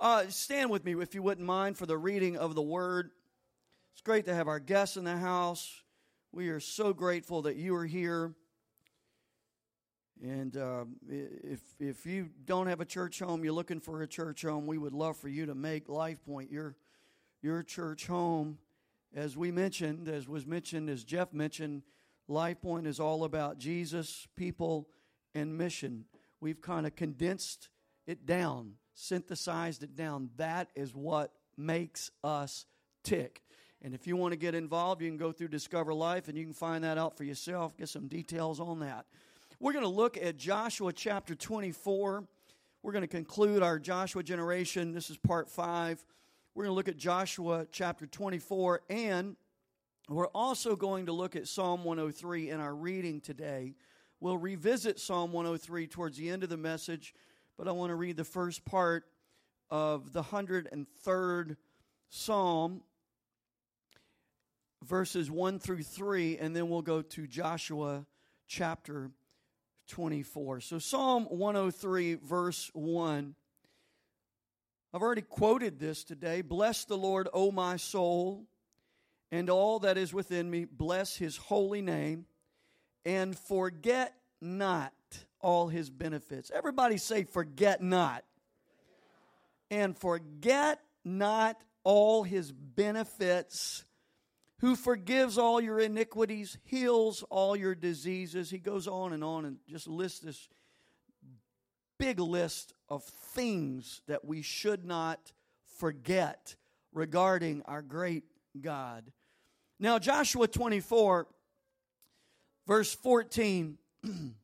Uh, stand with me, if you wouldn't mind, for the reading of the word. It's great to have our guests in the house. We are so grateful that you are here. And uh, if if you don't have a church home, you're looking for a church home. We would love for you to make Life Point your your church home. As we mentioned, as was mentioned, as Jeff mentioned, Life Point is all about Jesus, people, and mission. We've kind of condensed it down synthesized it down. That is what makes us tick. And if you want to get involved, you can go through Discover Life and you can find that out for yourself, get some details on that. We're going to look at Joshua chapter 24. We're going to conclude our Joshua generation. This is part five. We're going to look at Joshua chapter 24, and we're also going to look at Psalm 103 in our reading today. We'll revisit Psalm 103 towards the end of the message but I want to read the first part of the 103rd Psalm, verses 1 through 3, and then we'll go to Joshua chapter 24. So, Psalm 103, verse 1. I've already quoted this today. Bless the Lord, O my soul, and all that is within me. Bless his holy name, and forget not all his benefits. Everybody say, forget not. And forget not all his benefits, who forgives all your iniquities, heals all your diseases. He goes on and on and just lists this big list of things that we should not forget regarding our great God. Now, Joshua 24, verse 14.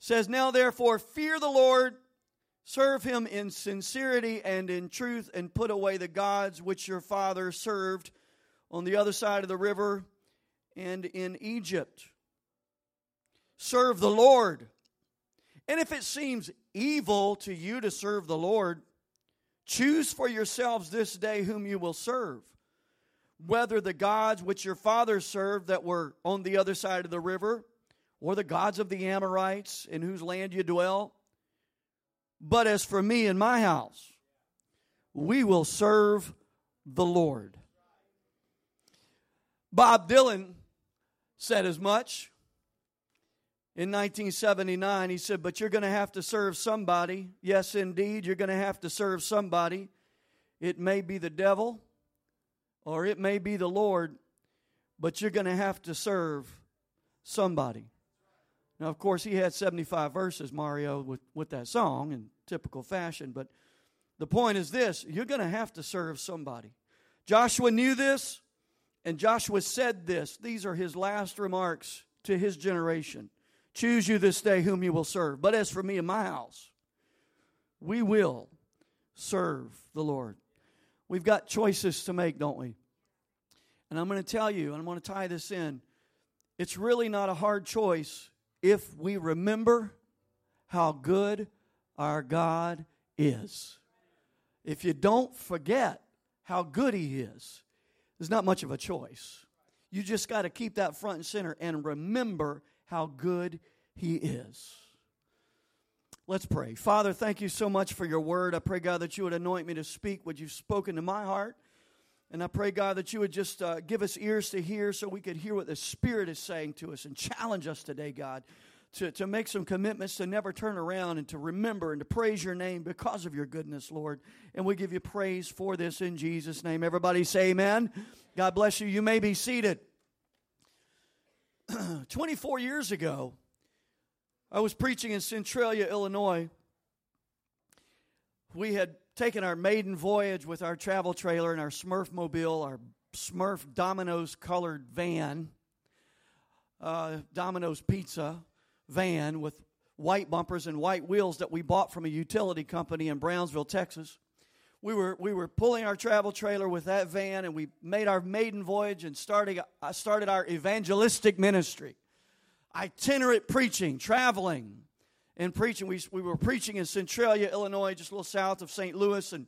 says, Now therefore, fear the Lord, serve him in sincerity and in truth, and put away the gods which your father served on the other side of the river and in Egypt. Serve the Lord. And if it seems evil to you to serve the Lord, choose for yourselves this day whom you will serve. Whether the gods which your fathers served that were on the other side of the river, or the gods of the Amorites in whose land you dwell. But as for me and my house, we will serve the Lord. Bob Dylan said as much in 1979. He said, But you're going to have to serve somebody. Yes, indeed, you're going to have to serve somebody. It may be the devil or it may be the Lord, but you're going to have to serve somebody. Now, of course, he had 75 verses, Mario, with, with that song in typical fashion, but the point is this you're going to have to serve somebody. Joshua knew this, and Joshua said this. These are his last remarks to his generation Choose you this day whom you will serve. But as for me and my house, we will serve the Lord. We've got choices to make, don't we? And I'm going to tell you, and I'm going to tie this in. It's really not a hard choice if we remember how good our God is. If you don't forget how good He is, there's not much of a choice. You just got to keep that front and center and remember how good He is. Let's pray. Father, thank you so much for your word. I pray, God, that you would anoint me to speak what you've spoken to my heart. And I pray, God, that you would just uh, give us ears to hear so we could hear what the Spirit is saying to us and challenge us today, God, to, to make some commitments to never turn around and to remember and to praise your name because of your goodness, Lord. And we give you praise for this in Jesus' name. Everybody say amen. God bless you. You may be seated. 24 years ago, I was preaching in Centralia, Illinois. We had taken our maiden voyage with our travel trailer and our Smurf mobile, our Smurf Domino's colored van, uh, Domino's pizza van with white bumpers and white wheels that we bought from a utility company in Brownsville, Texas. We were, we were pulling our travel trailer with that van and we made our maiden voyage and started, I started our evangelistic ministry. Itinerant preaching, traveling, and preaching. We, we were preaching in Centralia, Illinois, just a little south of St. Louis, and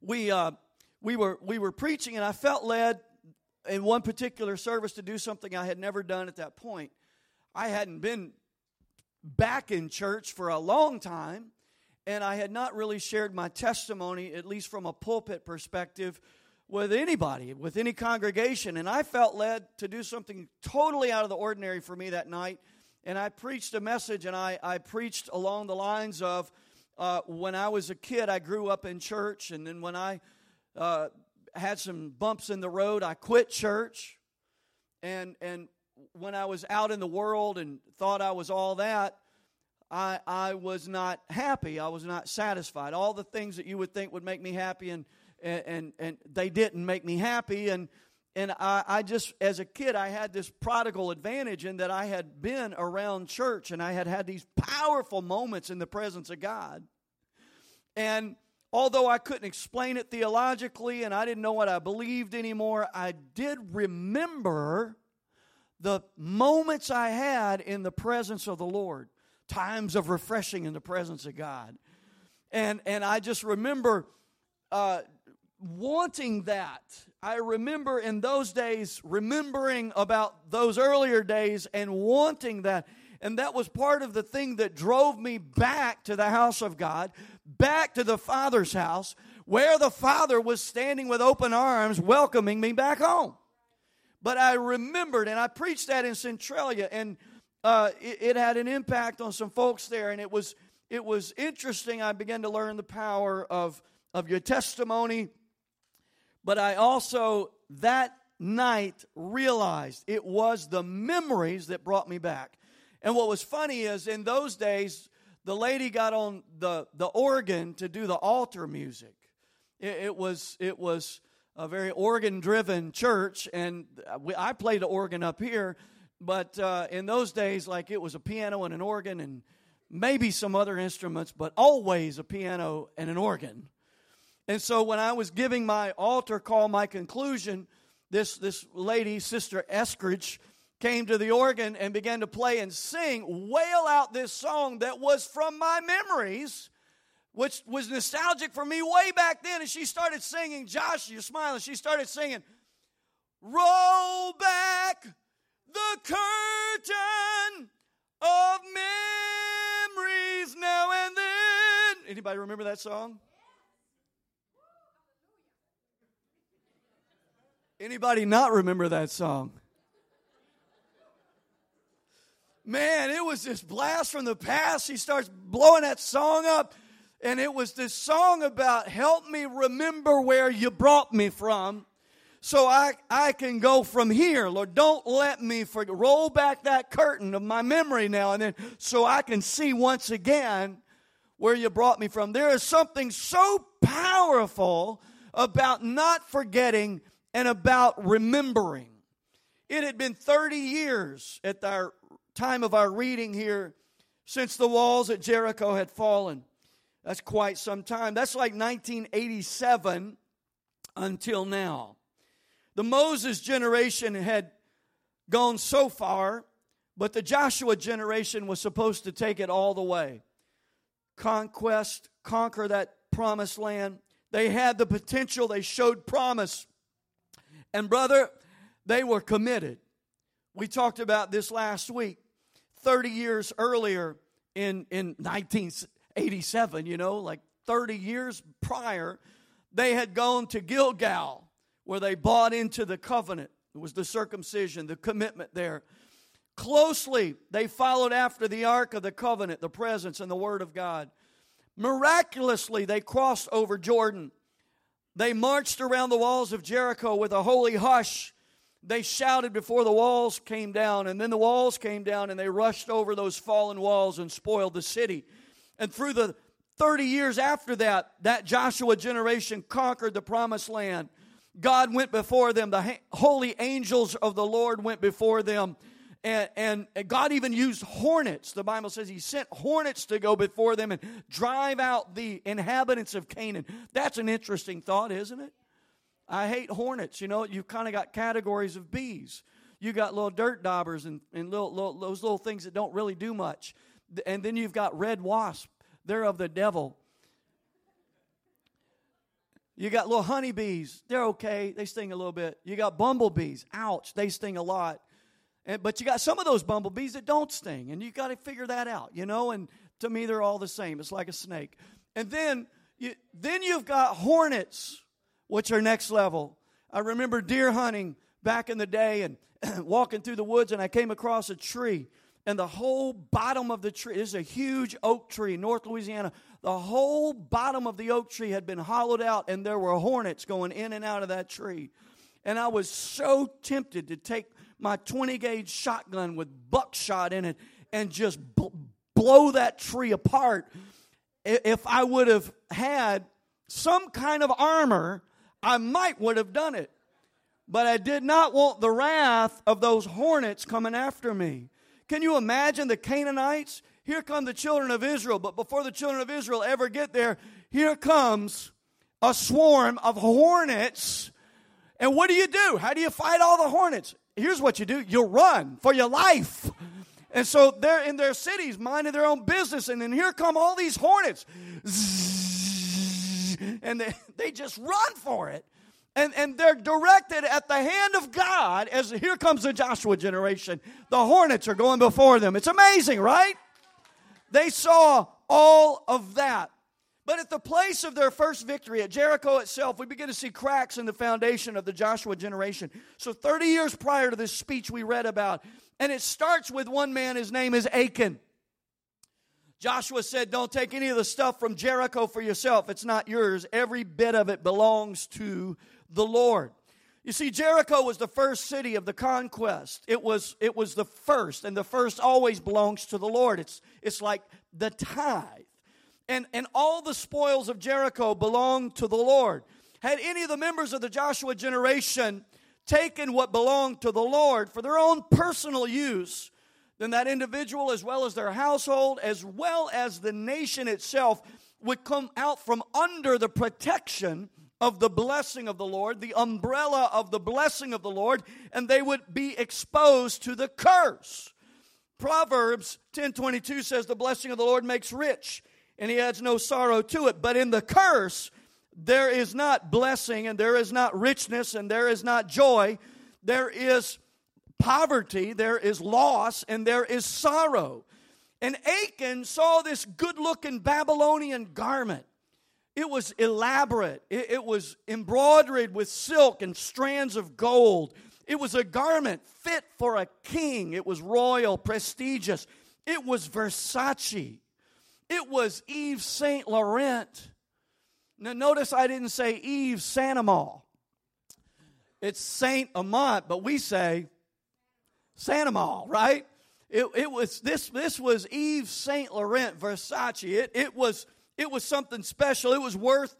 we, uh, we, were, we were preaching, and I felt led in one particular service to do something I had never done at that point. I hadn't been back in church for a long time, and I had not really shared my testimony, at least from a pulpit perspective, with anybody, with any congregation. And I felt led to do something totally out of the ordinary for me that night. And I preached a message, and I, I preached along the lines of uh, when I was a kid, I grew up in church, and then when I uh, had some bumps in the road, I quit church. And, and when I was out in the world and thought I was all that, I, I was not happy. I was not satisfied. All the things that you would think would make me happy, and, and, and, they didn't make me happy. And, and I, I just, as a kid, I had this prodigal advantage in that I had been around church and I had had these powerful moments in the presence of God. And although I couldn't explain it theologically and I didn't know what I believed anymore, I did remember the moments I had in the presence of the Lord times of refreshing in the presence of God. And, and I just remember uh, wanting that. I remember in those days remembering about those earlier days and wanting that. And that was part of the thing that drove me back to the house of God, back to the Father's house, where the Father was standing with open arms, welcoming me back home. But I remembered, and I preached that in Centralia, and uh, it, it, had an impact on some folks there, and it was it was interesting. I began to learn the power of of your testimony, but I also that night realized it was the memories that brought me back. And what was funny is in those days, the lady got on the the organ to do the altar music. It, it was it was a very organ driven church, and we, I played the organ up here but uh, in those days, like it was a piano and an organ and maybe some other instruments, but always a piano and an organ. And so when I was giving my altar call, my conclusion, this, this lady, Sister Eskridge, came to the organ and began to play and sing, wail out this song that was from my memories, which was nostalgic for me way back then. And she started singing, Josh, you're smiling. She started singing, Roll back the curtain of memories now and then. Anybody remember that song? Anybody not remember that song? Man, it was this blast from the past. He starts blowing that song up, and it was this song about help me remember where you brought me from so I, I can go from here. Lord, don't let me forget. Roll back that curtain of my memory now and then so I can see once again where you brought me from. There is something so powerful about not forgetting and about remembering. It had been 30 years at our time of our reading here since the walls at Jericho had fallen. That's quite some time. That's like 1987 until now. The Moses generation had gone so far, but the Joshua generation was supposed to take it all the way. Conquest, conquer that promised land. They had the potential, they showed promise. And, brother, they were committed. We talked about this last week. 30 years earlier in, in 1987, you know, like 30 years prior, they had gone to Gilgal where they bought into the covenant. It was the circumcision, the commitment there. Closely, they followed after the ark of the covenant, the presence and the word of God. Miraculously, they crossed over Jordan. They marched around the walls of Jericho with a holy hush. They shouted before the walls came down, and then the walls came down, and they rushed over those fallen walls and spoiled the city. And through the 30 years after that, that Joshua generation conquered the promised land. God went before them. The holy angels of the Lord went before them. And, and, God even used hornets. The Bible says He sent hornets to go before them and drive out the inhabitants of Canaan. That's an interesting thought, isn't it? I hate hornets. You know, you've kind of got categories of bees. You got little dirt daubers and, and little, little, those little things that don't really do much. And then you've got red wasps. They're of the devil. You got little honeybees. They're okay. They sting a little bit. You got bumblebees. Ouch. They sting a lot. And, but you got some of those bumblebees that don't sting, and you got to figure that out, you know. And To me, they're all the same. It's like a snake. And then, you, then you've got hornets, which are next level. I remember deer hunting back in the day and walking through the woods, and I came across a tree and the whole bottom of the tree is a huge oak tree in north louisiana the whole bottom of the oak tree had been hollowed out and there were hornets going in and out of that tree and i was so tempted to take my 20 gauge shotgun with buckshot in it and just b- blow that tree apart if i would have had some kind of armor i might would have done it but i did not want the wrath of those hornets coming after me can you imagine the Canaanites? Here come the children of Israel, but before the children of Israel ever get there, here comes a swarm of hornets. And what do you do? How do you fight all the hornets? Here's what you do you run for your life. And so they're in their cities, minding their own business, and then here come all these hornets. And they, they just run for it and, and they're directed at the hand of God as here comes the Joshua generation. The hornets are going before them. It's amazing, right? They saw all of that. But at the place of their first victory, at Jericho itself, we begin to see cracks in the foundation of the Joshua generation. So, 30 years prior to this speech we read about, and it starts with one man, his name is Achan. Joshua said, Don't take any of the stuff from Jericho for yourself. It's not yours. Every bit of it belongs to the Lord. You see, Jericho was the first city of the conquest. It was, it was the first, and the first always belongs to the Lord. It's, it's like the tithe. And, and all the spoils of Jericho belonged to the Lord. Had any of the members of the Joshua generation taken what belonged to the Lord for their own personal use, then that individual, as well as their household, as well as the nation itself, would come out from under the protection of the blessing of the Lord, the umbrella of the blessing of the Lord, and they would be exposed to the curse. Proverbs 10:22 says the blessing of the Lord makes rich and he adds no sorrow to it, but in the curse there is not blessing and there is not richness and there is not joy. There is poverty, there is loss and there is sorrow. And Achan saw this good-looking Babylonian garment it was elaborate. It, it, was embroidered with silk and strands of gold. It was a garment fit for a king. It was royal, prestigious. It was Versace. It was Yves Saint Laurent. Now, notice I didn't say Eve Saint Amant. It's Saint Amant, but we say Saint Amant, right? It, it was this. This was Yves Saint Laurent Versace. It, it was it was something special. It was worth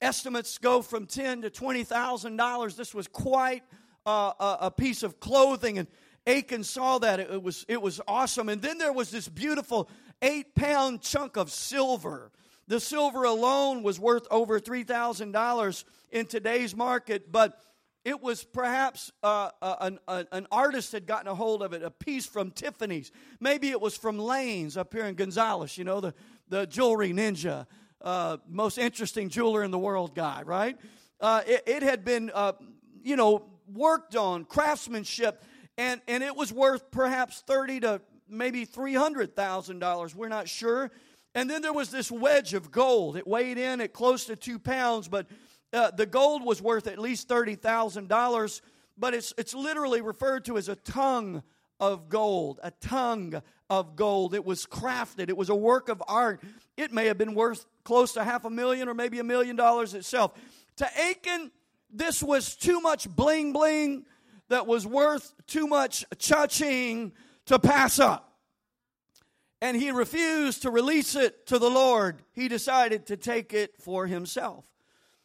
estimates go from ten to twenty thousand dollars. This was quite uh, a, piece of clothing, and Achan saw that it, it was it was awesome. And then there was this beautiful eight pound chunk of silver. The silver alone was worth over three thousand dollars in today's market, but it was perhaps uh, uh an, an artist had gotten a hold of it, a piece from Tiffany's. Maybe it was from Lane's up here in Gonzales, you know, the, the jewelry ninja, uh, most interesting jeweler in the world guy, right? Uh, it, it, had been, uh, you know, worked on, craftsmanship, and, and it was worth perhaps thirty to maybe $300,000. We're not sure. And then there was this wedge of gold. It weighed in at close to two pounds, but uh, the gold was worth at least $30,000, but it's, it's literally referred to as a tongue of gold, a tongue of gold. It was crafted, it was a work of art. It may have been worth close to half a million or maybe a million dollars itself. To Achan, this was too much bling bling that was worth too much cha-ching to pass up. And he refused to release it to the Lord. He decided to take it for himself.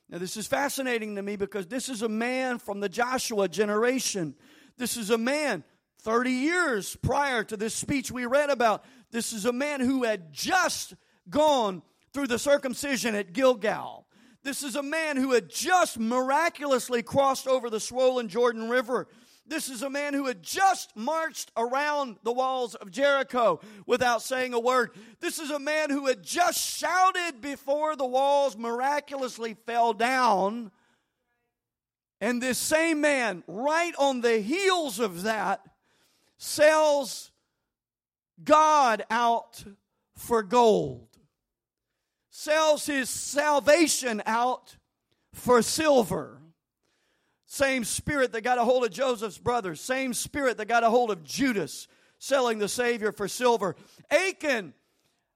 Now, this is fascinating to me because this is a man from the Joshua generation. This is a man 30 years prior to this speech we read about. This is a man who had just gone through the circumcision at Gilgal. This is a man who had just miraculously crossed over the swollen Jordan River. This is a man who had just marched around the walls of Jericho without saying a word. This is a man who had just shouted before the walls miraculously fell down. And this same man, right on the heels of that, sells God out for gold, sells his salvation out for silver. Same spirit that got a hold of Joseph's brothers, same spirit that got a hold of Judas selling the Savior for silver. Achan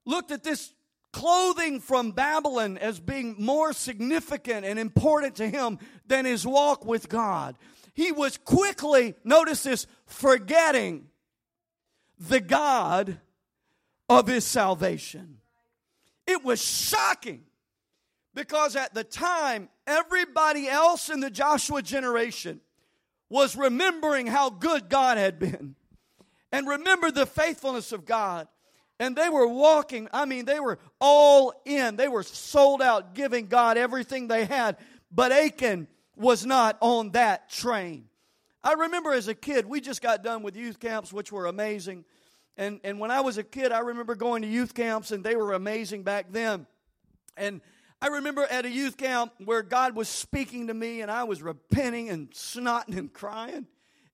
looked at this clothing from Babylon as being more significant and important to him than his walk with God. He was quickly, notice this, forgetting the God of his salvation. It was shocking because at the time, everybody else in the Joshua generation was remembering how good God had been and remembered the faithfulness of God. And they were walking, I mean, they were all in. They were sold out, giving God everything they had. But Achan was not on that train. I remember as a kid, we just got done with youth camps, which were amazing. And, and when I was a kid, I remember going to youth camps, and they were amazing back then. And I remember at a youth camp where God was speaking to me, and I was repenting and snotting and crying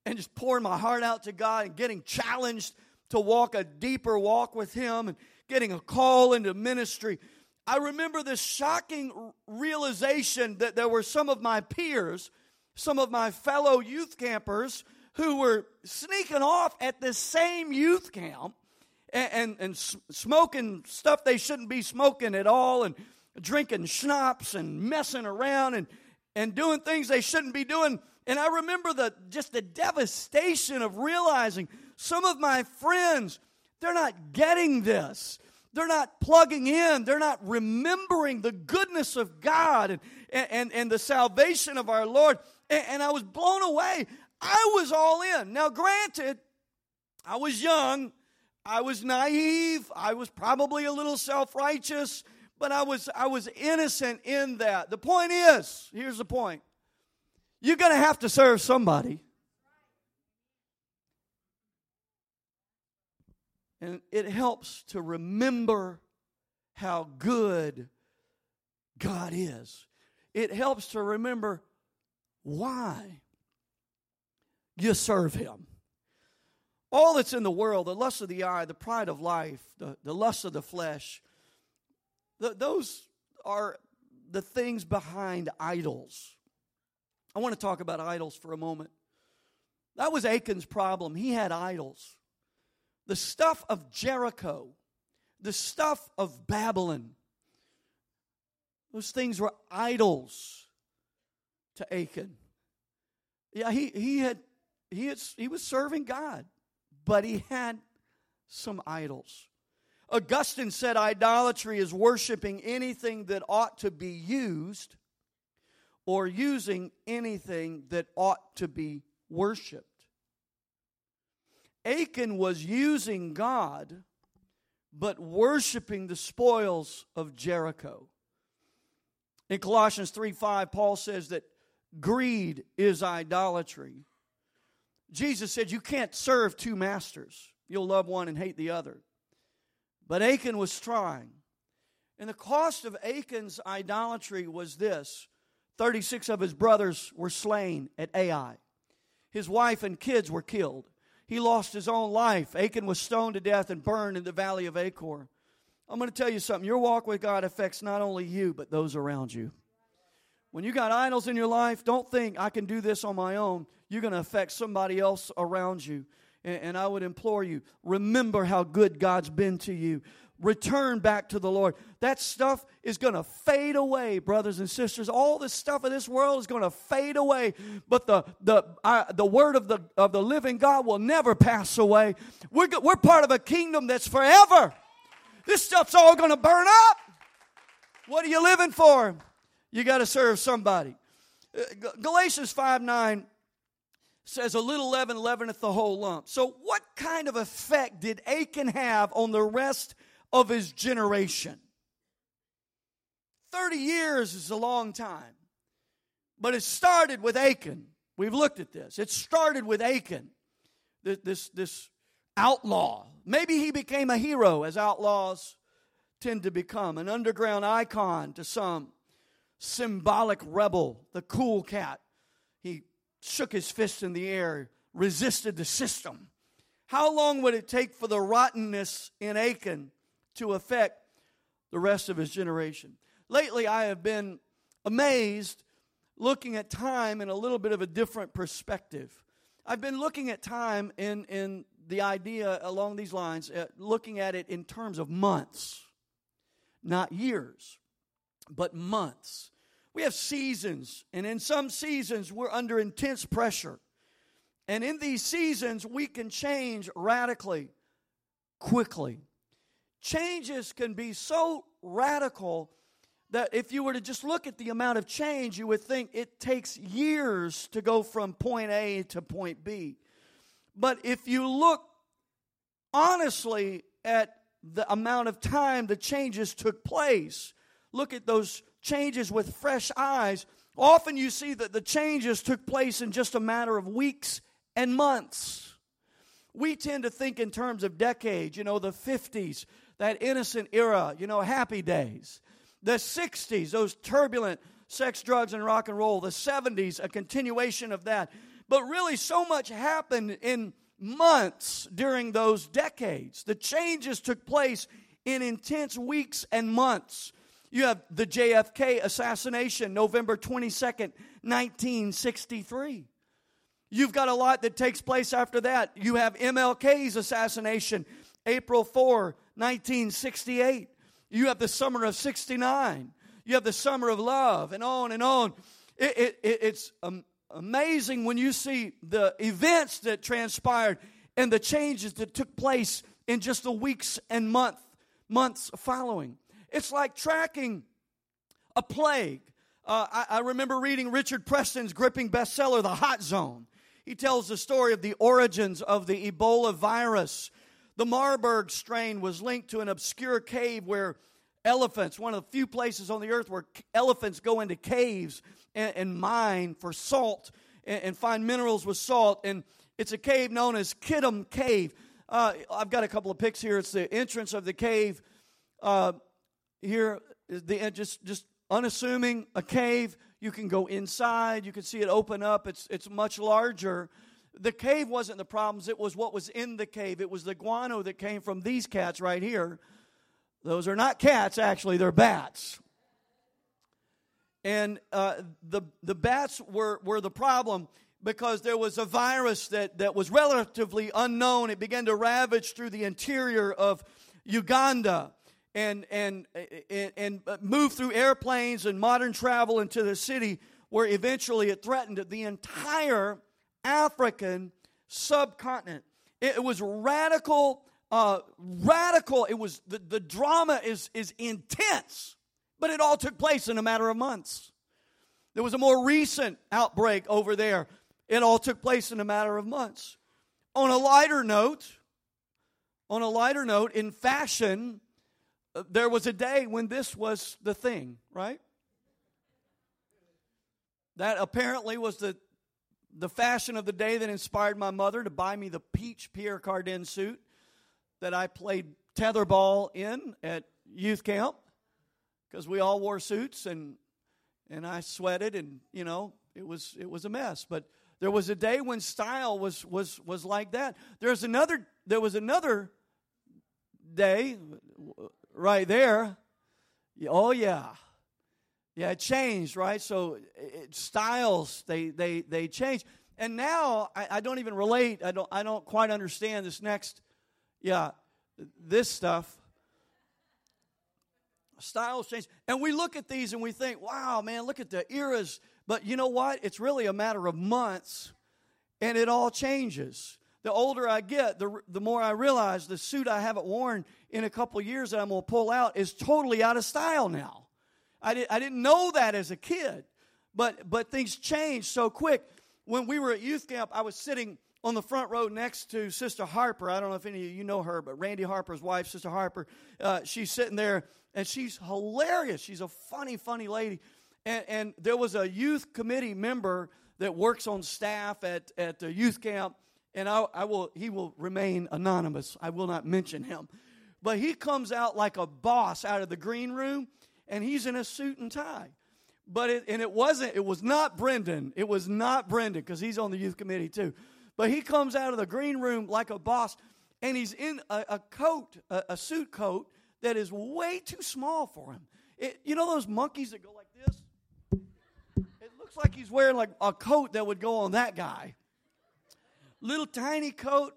and just pouring my heart out to God and getting challenged to walk a deeper walk with Him and getting a call into ministry. I remember this shocking realization that there were some of my peers, some of my fellow youth campers, who were sneaking off at this same youth camp and, and, and smoking stuff they shouldn't be smoking at all and drinking schnapps and messing around and, and doing things they shouldn't be doing. And I remember the, just the devastation of realizing some of my friends, they're not getting this. They're not plugging in. They're not remembering the goodness of God and, and, and the salvation of our Lord. And, and I was blown away. I was all in. Now, granted, I was young. I was naive. I was probably a little self righteous, but I was, I was innocent in that. The point is here's the point you're going to have to serve somebody. And it helps to remember how good God is. It helps to remember why you serve Him. All that's in the world, the lust of the eye, the pride of life, the, the lust of the flesh, those are the things behind idols. I want to talk about idols for a moment. That was Achan's problem. He had idols the stuff of Jericho, the stuff of Babylon. Those things were idols to Achan. Yeah, he, he had he had, he was serving God, but he had some idols. Augustine said idolatry is worshiping anything that ought to be used or using anything that ought to be worshiped. Achan was using God, but worshiping the spoils of Jericho. In Colossians 3 5, Paul says that greed is idolatry. Jesus said, You can't serve two masters. You'll love one and hate the other. But Achan was trying. And the cost of Achan's idolatry was this 36 of his brothers were slain at Ai, his wife and kids were killed. He lost his own life. Achan was stoned to death and burned in the valley of Achor. I'm going to tell you something. Your walk with God affects not only you, but those around you. When you got idols in your life, don't think I can do this on my own. You're going to affect somebody else around you. And, and I would implore you remember how good God's been to you. Return back to the Lord. That stuff is going to fade away, brothers and sisters. All the stuff of this world is going to fade away, but the the the word of the of the living God will never pass away. We're we're part of a kingdom that's forever. This stuff's all going to burn up. What are you living for? You got to serve somebody. Uh, Galatians 5 9 says, A little leaven leaveneth the whole lump. So, what kind of effect did Achan have on the rest of his generation? 30 years is a long time. But it started with Achan. We've looked at this. It started with Achan, this, this, this outlaw. Maybe he became a hero, as outlaws tend to become, an underground icon to some symbolic rebel, the cool cat. He shook his fist in the air, resisted the system. How long would it take for the rottenness in Achan to affect the rest of his generation. Lately, I have been amazed looking at time in a little bit of a different perspective. I've been looking at time in, in the idea along these lines, uh, looking at it in terms of months, not years, but months. We have seasons, and in some seasons, we're under intense pressure. And in these seasons, we can change radically, quickly. Changes can be so radical that if you were to just look at the amount of change, you would think it takes years to go from point A to point B. But if you look honestly at the amount of time the changes took place, look at those changes with fresh eyes, often you see that the changes took place in just a matter of weeks and months. We tend to think in terms of decades, you know, the 50s, that innocent era, you know, happy days. The 60s, those turbulent sex, drugs, and rock and roll. The 70s, a continuation of that. But really, so much happened in months during those decades. The changes took place in intense weeks and months. You have the JFK assassination, November 22nd, 1963. You've got a lot that takes place after that. You have MLK's assassination, April 4, 1968. You have the summer of 69. You have the summer of love, and on and on. It, it, it, it's amazing when you see the events that transpired and the changes that took place in just the weeks and month, months following. It's like tracking a plague. Uh, I, I remember reading Richard Preston's gripping bestseller, The Hot Zone. He tells the story of the origins of the Ebola virus the Marburg strain was linked to an obscure cave where elephants, one of the few places on the earth where elephants go into caves and, and mine for salt and, and, find minerals with salt. And it's a cave known as Kitum Cave. Uh, I've got a couple of pics here. It's the entrance of the cave. Uh, here, the just just unassuming a cave. You can go inside. You can see it open up. It's it's much larger the cave wasn't the problems, it was what was in the cave. It was the guano that came from these cats right here. Those are not cats, actually, they're bats. And uh, the, the bats were, were the problem because there was a virus that, that was relatively unknown. It began to ravage through the interior of Uganda and, and, and, and move through airplanes and modern travel into the city, where eventually it threatened the entire African subcontinent. It, was radical, uh, radical. It was the, the drama is, is intense, but it all took place in a matter of months. There was a more recent outbreak over there. It all took place in a matter of months. On a lighter note, on a lighter note, in fashion, uh, there was a day when this was the thing, right? That apparently was the the fashion of the day that inspired my mother to buy me the peach Pierre Cardin suit that I played tetherball in at youth camp because we all wore suits and and I sweated and you know it was it was a mess but there was a day when style was was was like that there's another there was another day right there oh yeah yeah, it changed, right? So it, styles they they they change, and now I, I don't even relate. I don't I don't quite understand this next. Yeah, this stuff. Styles change, and we look at these and we think, "Wow, man, look at the eras." But you know what? It's really a matter of months, and it all changes. The older I get, the, the more I realize the suit I haven't worn in a couple years that I'm going to pull out is totally out of style now. I, did, I didn't know that as a kid, but, but things change so quick. When we were at youth camp, I was sitting on the front row next to Sister Harper. I don't know if any of you know her, but Randy Harper's wife, Sister Harper, uh, she's sitting there and she's hilarious. She's a funny, funny lady. And, and there was a youth committee member that works on staff at, at the youth camp, and I, I will, he will remain anonymous. I will not mention him. But he comes out like a boss out of the green room and he's in a suit and tie. But it, and it wasn't, it was not Brendan. It was not Brendan because he's on the youth committee too. But he comes out of the green room like a boss and he's in a, a coat, a, a suit coat that is way too small for him. It, you know those monkeys that go like this? It looks like he's wearing like a coat that would go on that guy. Little tiny coat,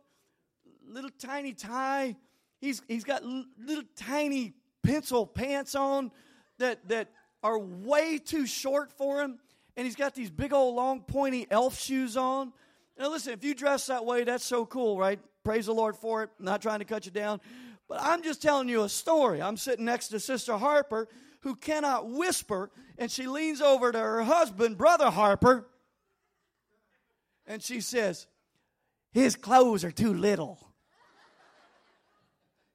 little tiny tie. He's, he's got little tiny pencil pants on that, that are way too short for him. And he's got these big old long pointy elf shoes on. Now, listen, if you dress that way, that's so cool, right? Praise the Lord for it. I'm not trying to cut you down. But I'm just telling you a story. I'm sitting next to Sister Harper, who cannot whisper, and she leans over to her husband, Brother Harper, and she says, His clothes are too little.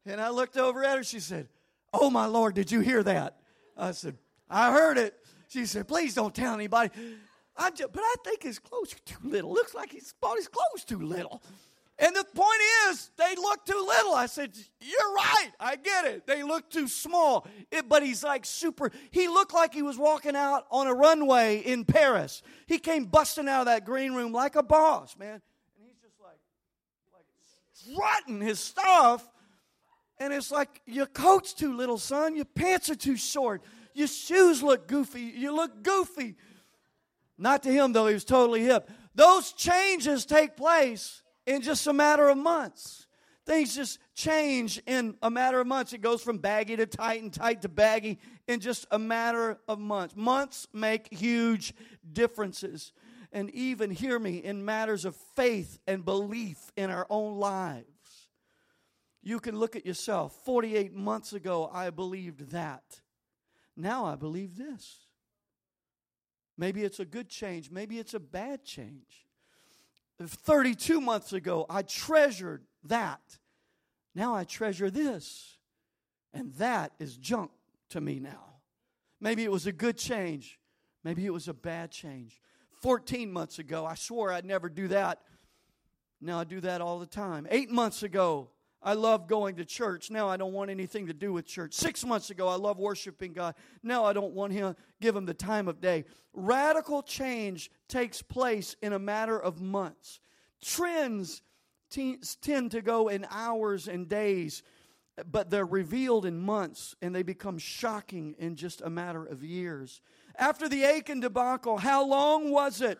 And I looked over at her. She said, Oh, my Lord, did you hear that? I said, I heard it. She said, Please don't tell anybody. I just, but I think his clothes are too little. Looks like he's bought his clothes too little. And the point is, they look too little. I said, You're right. I get it. They look too small. It, but he's like super. He looked like he was walking out on a runway in Paris. He came busting out of that green room like a boss, man. And he's just like, like strutting his stuff. And it's like, Your coat's too little, son. Your pants are too short. Your shoes look goofy. You look goofy. Not to him, though, he was totally hip. Those changes take place in just a matter of months. Things just change in a matter of months. It goes from baggy to tight and tight to baggy in just a matter of months. Months make huge differences. And even, hear me, in matters of faith and belief in our own lives. You can look at yourself. 48 months ago, I believed that. Now I believe this. Maybe it's a good change, maybe it's a bad change. 32 months ago, I treasured that. Now I treasure this. And that is junk to me now. Maybe it was a good change. Maybe it was a bad change. 14 months ago, I swore I'd never do that. Now I do that all the time. Eight months ago, I love going to church. Now I don't want anything to do with church. Six months ago, I love worshiping God. Now I don't want him give him the time of day. Radical change takes place in a matter of months. Trends t- tend to go in hours and days, but they're revealed in months and they become shocking in just a matter of years. After the Achan debacle, how long was it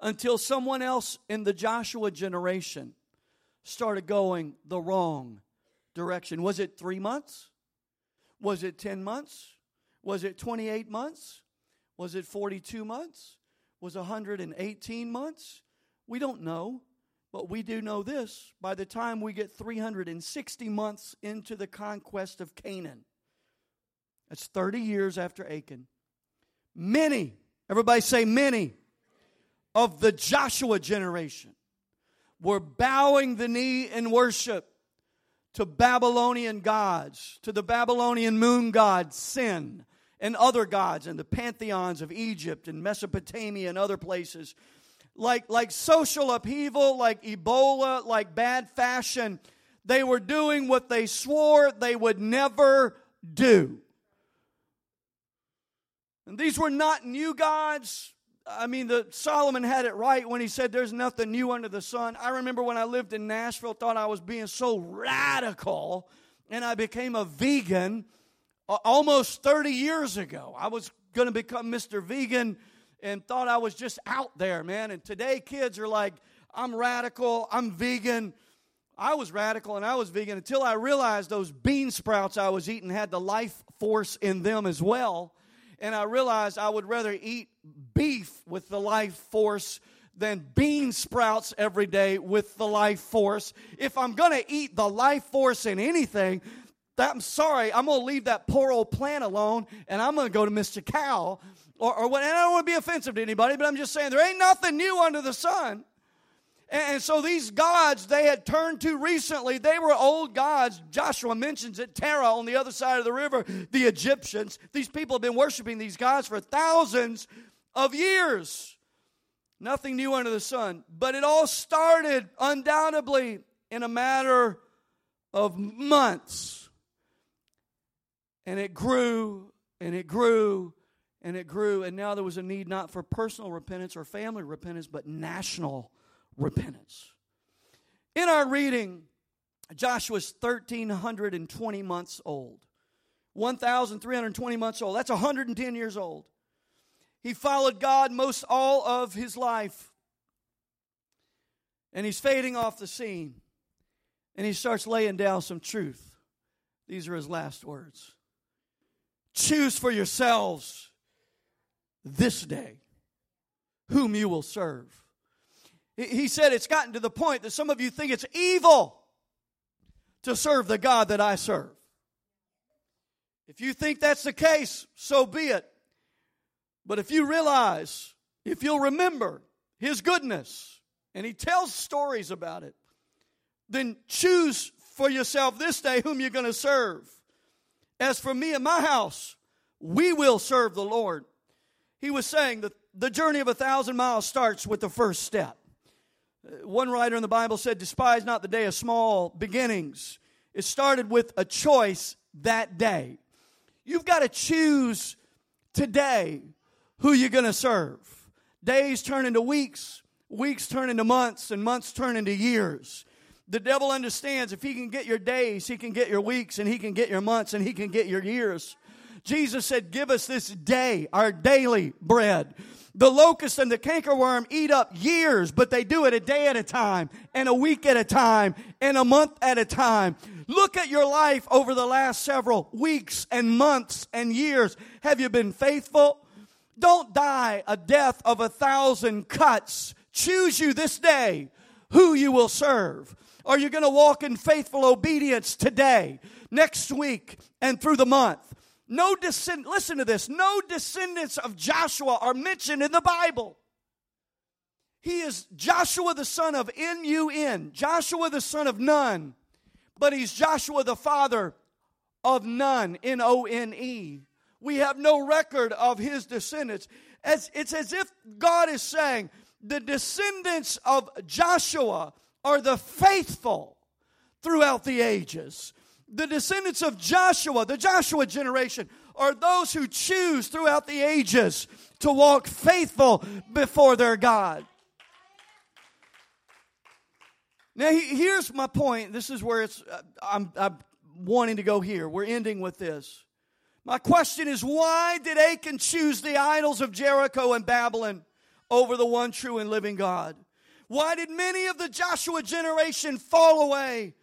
until someone else in the Joshua generation? started going the wrong direction. Was it three months? Was it 10 months? Was it 28 months? Was it 42 months? Was 118 months? We don't know, but we do know this. By the time we get 360 months into the conquest of Canaan, that's 30 years after Achan. Many, everybody say many, of the Joshua generation were bowing the knee in worship to Babylonian gods, to the Babylonian moon god Sin, and other gods, and the pantheons of Egypt and Mesopotamia and other places. Like, like social upheaval, like Ebola, like bad fashion, they were doing what they swore they would never do. And these were not new gods. I mean, the Solomon had it right when he said there's nothing new under the sun. I remember when I lived in Nashville, thought I was being so radical, and I became a vegan uh, almost 30 years ago. I was going to become Mr. Vegan and thought I was just out there, man. And today, kids are like, I'm radical, I'm vegan. I was radical and I was vegan until I realized those bean sprouts I was eating had the life force in them as well and I realized I would rather eat beef with the life force than bean sprouts every day with the life force. If I'm going to eat the life force in anything, that, I'm sorry, I'm going to leave that poor old plant alone and I'm going to go to Mr. Cow or, or what. And I don't want to be offensive to anybody, but I'm just saying there ain't nothing new under the sun. And so these gods they had turned to recently, they were old gods. Joshua mentions it, Terah on the other side of the river, the Egyptians. These people have been worshiping these gods for thousands of years. Nothing new under the sun. But it all started undoubtedly in a matter of months. And it grew and it grew and it grew. And now there was a need not for personal repentance or family repentance, but national repentance. In our reading, Joshua's 1,320 months old. 1,320 months old. That's 110 years old. He followed God most all of his life. And he's fading off the scene. And he starts laying down some truth. These are his last words Choose for yourselves this day whom you will serve. He said it's gotten to the point that some of you think it's evil to serve the God that I serve. If you think that's the case, so be it. But if you realize, if you'll remember His goodness, and He tells stories about it, then choose for yourself this day whom you're going to serve. As for me and my house, we will serve the Lord. He was saying that the journey of a thousand miles starts with the first step. Uh, one writer in the Bible said, Despise not the day of small beginnings. It started with a choice that day. You've got to choose today who you're going to serve. Days turn into weeks, weeks turn into months, and months turn into years. The devil understands if he can get your days, he can get your weeks, and he can get your months, and he can get your years. Jesus said, Give us this day our daily bread. The locust and the cankerworm eat up years, but they do it a day at a time, and a week at a time, and a month at a time. Look at your life over the last several weeks and months and years. Have you been faithful? Don't die a death of a thousand cuts. Choose you this day who you will serve. Are you going to walk in faithful obedience today, next week, and through the month? No descend listen to this. No descendants of Joshua are mentioned in the Bible. He is Joshua the son of N-U-N, Joshua the son of Nun, but he's Joshua the father of none, N-O-N-E. We have no record of his descendants. As, it's as if God is saying, the descendants of Joshua are the faithful throughout the ages. The descendants of Joshua, the Joshua generation, are those who choose throughout the ages to walk faithful before their God. Now, here's my point. This is where it's, uh, I'm, I'm wanting to go here. We're ending with this. My question is why did Achan choose the idols of Jericho and Babylon over the one true and living God? Why did many of the Joshua generation fall away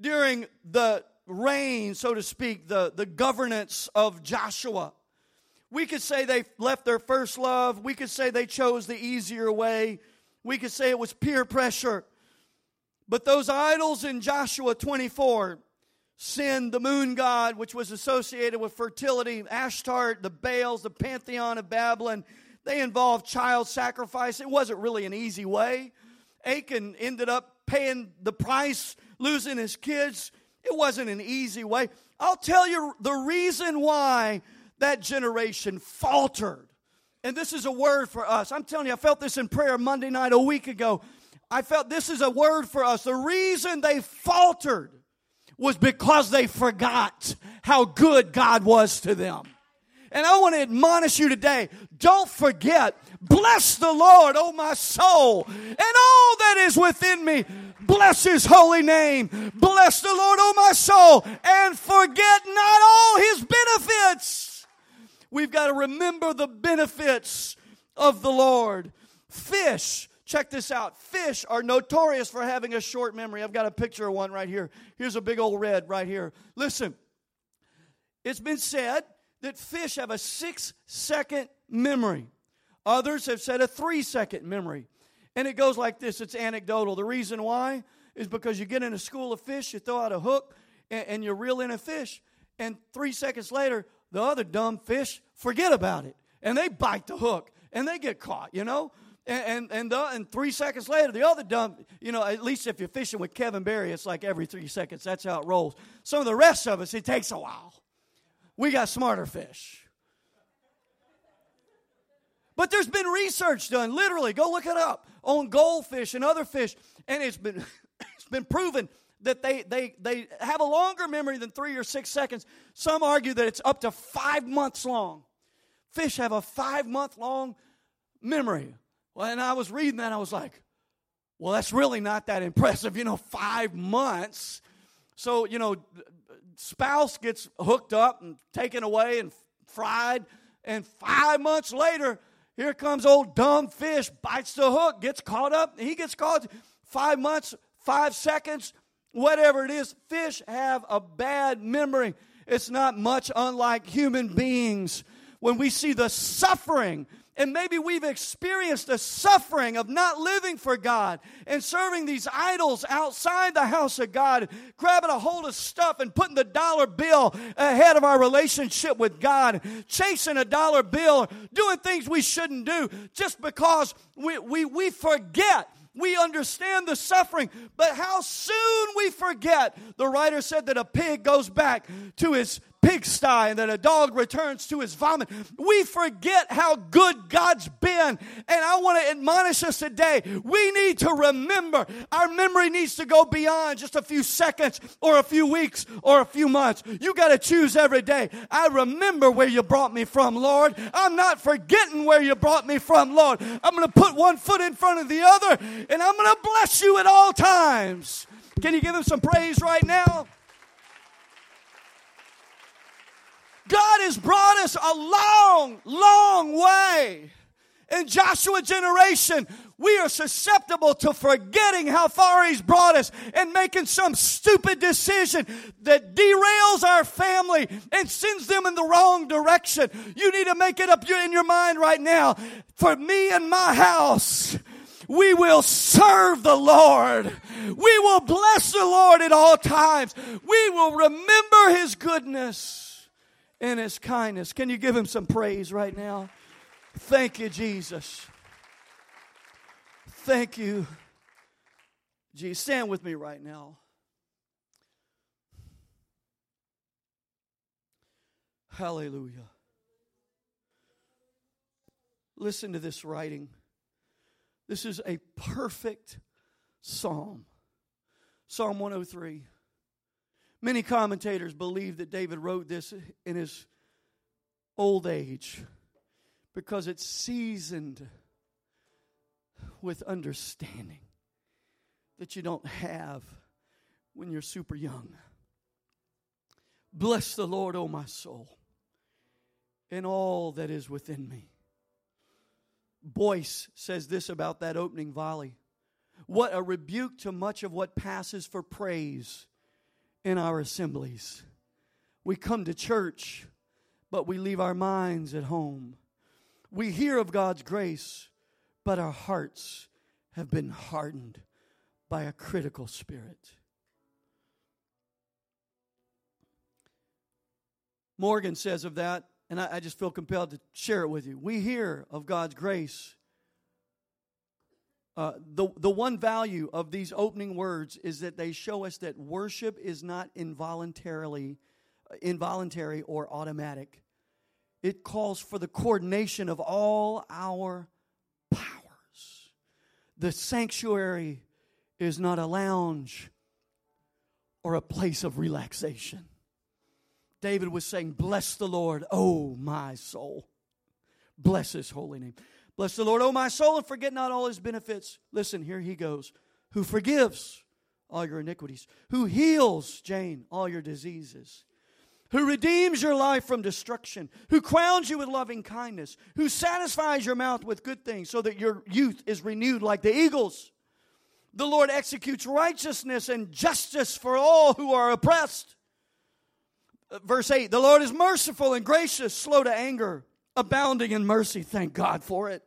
during the reign, so to speak, the, the governance of Joshua. We could say they left their first love. We could say they chose the easier way. We could say it was peer pressure. But those idols in Joshua 24, Sin, the moon god, which was associated with fertility, Ashtart, the Baals, the pantheon of Babylon, they involved child sacrifice. It wasn't really an easy way. Achan ended up paying the price, losing his kids. It wasn't an easy way. I'll tell you the reason why that generation faltered. And this is a word for us. I'm telling you, I felt this in prayer Monday night a week ago. I felt this is a word for us. The reason they faltered was because they forgot how good God was to them. And I want to admonish you today don't forget, bless the Lord, oh my soul, and all that is within me. Bless his holy name. Bless the Lord, oh my soul, and forget not all his benefits. We've got to remember the benefits of the Lord. Fish, check this out. Fish are notorious for having a short memory. I've got a picture of one right here. Here's a big old red right here. Listen, it's been said that fish have a six second memory. Others have said a three second memory. And it goes like this it's anecdotal. The reason why is because you get in a school of fish, you throw out a hook, and, and you reel in a fish, and three seconds later, the other dumb fish forget about it. And they bite the hook and they get caught, you know? And, and, and, the, and three seconds later, the other dumb, you know, at least if you're fishing with Kevin Barry, it's like every three seconds. That's how it rolls. Some of the rest of us, it takes a while. We got smarter fish. But there's been research done, literally, go look it up, on goldfish and other fish, and it's been it's been proven that they, they, they have a longer memory than three or six seconds. Some argue that it's up to five months long. Fish have a five month long memory. Well, and I was reading that, I was like, well, that's really not that impressive. You know, five months. So, you know, spouse gets hooked up and taken away and fried. And five months later, here comes old dumb fish, bites the hook, gets caught up. He gets caught five months, five seconds, whatever it is. Fish have a bad memory. It's not much unlike human beings. When we see the suffering and maybe we've experienced the suffering of not living for God and serving these idols outside the house of God, grabbing a hold of stuff and putting the dollar bill ahead of our relationship with God, chasing a dollar bill, doing things we shouldn't do just because we, we, we forget we understand the suffering, but how soon we forget. The writer said that a pig goes back to his pigsty and that a dog returns to his vomit. We forget how good God's been. And I want to admonish us today. We need to remember. Our memory needs to go beyond just a few seconds or a few weeks or a few months. You got to choose every day. I remember where you brought me from, Lord. I'm not forgetting where you brought me from, Lord. I'm going to put one foot in front of the other and I'm going to bless you at all times. Can you give him some praise right now? God has brought us a long, long way. In Joshua generation, we are susceptible to forgetting how far He's brought us and making some stupid decision that derails our family and sends them in the wrong direction. You need to make it up in your mind right now. For me and my house, we will serve the Lord. We will bless the Lord at all times. We will remember His goodness in his kindness. Can you give him some praise right now? Thank you, Jesus. Thank you. Jesus, stand with me right now. Hallelujah. Listen to this writing. This is a perfect psalm. Psalm 103. Many commentators believe that David wrote this in his old age because it's seasoned with understanding that you don't have when you're super young. Bless the Lord, O my soul, and all that is within me. Boice says this about that opening volley. What a rebuke to much of what passes for praise in our assemblies. We come to church, but we leave our minds at home. We hear of God's grace, but our hearts have been hardened by a critical spirit. Morgan says of that, and I, I, just feel compelled to share it with you. We hear of God's grace, uh, the, the one value of these opening words is that they show us that worship is not involuntarily uh, involuntary or automatic. It calls for the coordination of all our powers. The sanctuary is not a lounge or a place of relaxation. David was saying, Bless the Lord, oh my soul. Bless his holy name. Bless the Lord, O my soul, and forget not all his benefits. Listen, here he goes. Who forgives all your iniquities, who heals, Jane, all your diseases, who redeems your life from destruction, who crowns you with loving kindness, who satisfies your mouth with good things so that your youth is renewed like the eagles. The Lord executes righteousness and justice for all who are oppressed. Verse 8 The Lord is merciful and gracious, slow to anger, abounding in mercy. Thank God for it.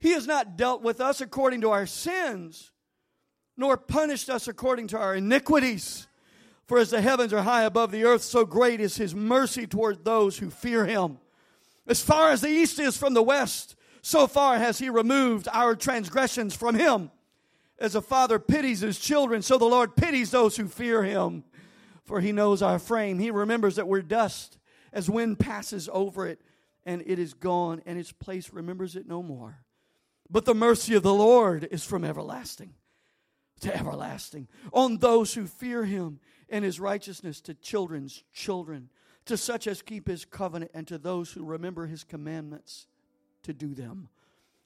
He has not dealt with us according to our sins, nor punished us according to our iniquities. For as the heavens are high above the earth, so great is his mercy toward those who fear him. As far as the east is from the west, so far has he removed our transgressions from him. As a father pities his children, so the Lord pities those who fear him. For he knows our frame. He remembers that we're dust as wind passes over it, and it is gone, and its place remembers it no more. But the mercy of the Lord is from everlasting to everlasting on those who fear him and his righteousness to children's children, to such as keep his covenant, and to those who remember his commandments to do them.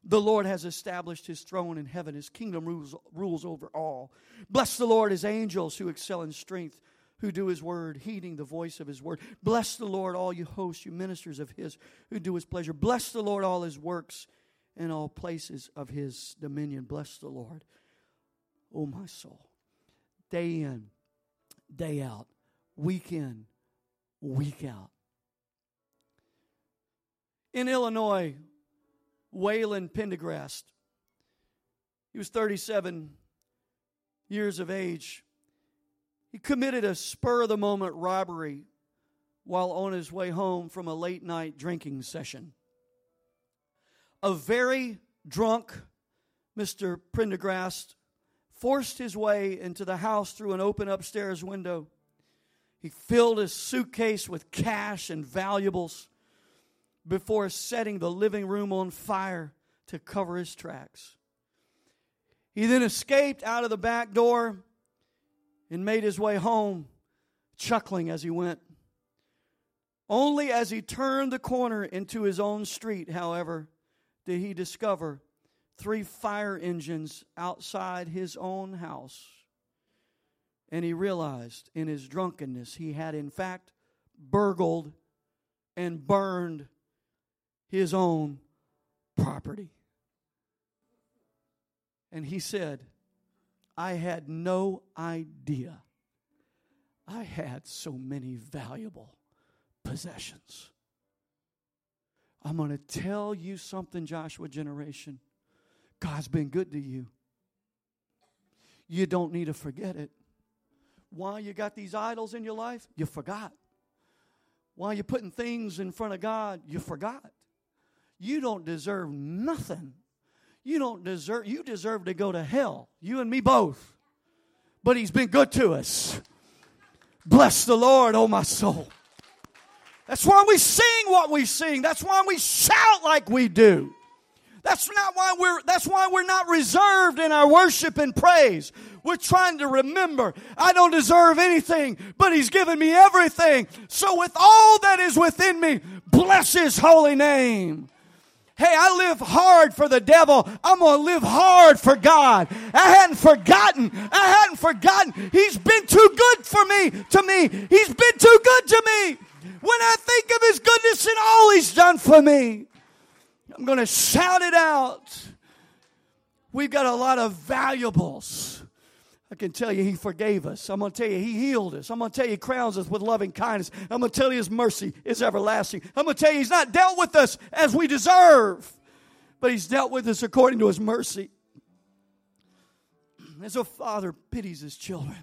The Lord has established his throne in heaven. His kingdom rules, rules over all. Bless the Lord, his angels who excel in strength, who do his word, heeding the voice of his word. Bless the Lord, all you hosts, you ministers of his who do his pleasure. Bless the Lord, all his works in all places of his dominion. Bless the Lord, O my soul. Day in, day out, week in, week out. In Illinois, Wayland Pendergrast, he was 37 years of age. He committed a spur of the moment robbery while on his way home from a late night drinking session. A very drunk Mr. Prendergast forced his way into the house through an open upstairs window. He filled his suitcase with cash and valuables before setting the living room on fire to cover his tracks. He then escaped out of the back door and made his way home, chuckling as he went. Only as he turned the corner into his own street, however, did he discover three fire engines outside his own house. And he realized in his drunkenness he had, in fact, burgled and burned his own property. And he said, I had no idea I had so many valuable possessions. I'm going to tell you something, Joshua generation. God's been good to you. You don't need to forget it. Why you got these idols in your life? You forgot. Why you putting things in front of God? You forgot. You don't deserve nothing you don't deserve, you deserve to go to hell. You and me both. But he's been good to us. Bless the Lord, oh my soul. That's why we sing what we sing. That's why we shout like we do. That's not why we're that's why we're not reserved in our worship and praise. We're trying to remember I don't deserve anything, but he's given me everything. So with all that is within me, bless his holy name. Hey, I live hard for the devil. I'm going to live hard for God. I hadn't forgotten. I hadn't forgotten. He's been too good for me, to me. He's been too good to me. When I think of his goodness and all he's done for me, I'm going to shout it out. We've got a lot of valuables. I can tell you he forgave us. I'm going to tell you he healed us. I'm going to tell you he crowns us with loving kindness. I'm going to tell you his mercy is everlasting. I'm going to tell you he's not dealt with us as we deserve, but he's dealt with us according to his mercy. As a father pities his children,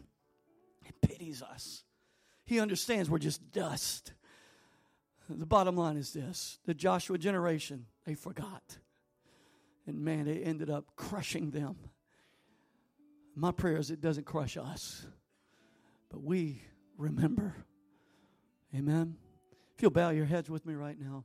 he pities us. He understands we're just dust. The bottom line is this the Joshua generation, they forgot. And man, it ended up crushing them. My prayer is it doesn't crush us, but we remember. Amen. If you'll bow your heads with me right now.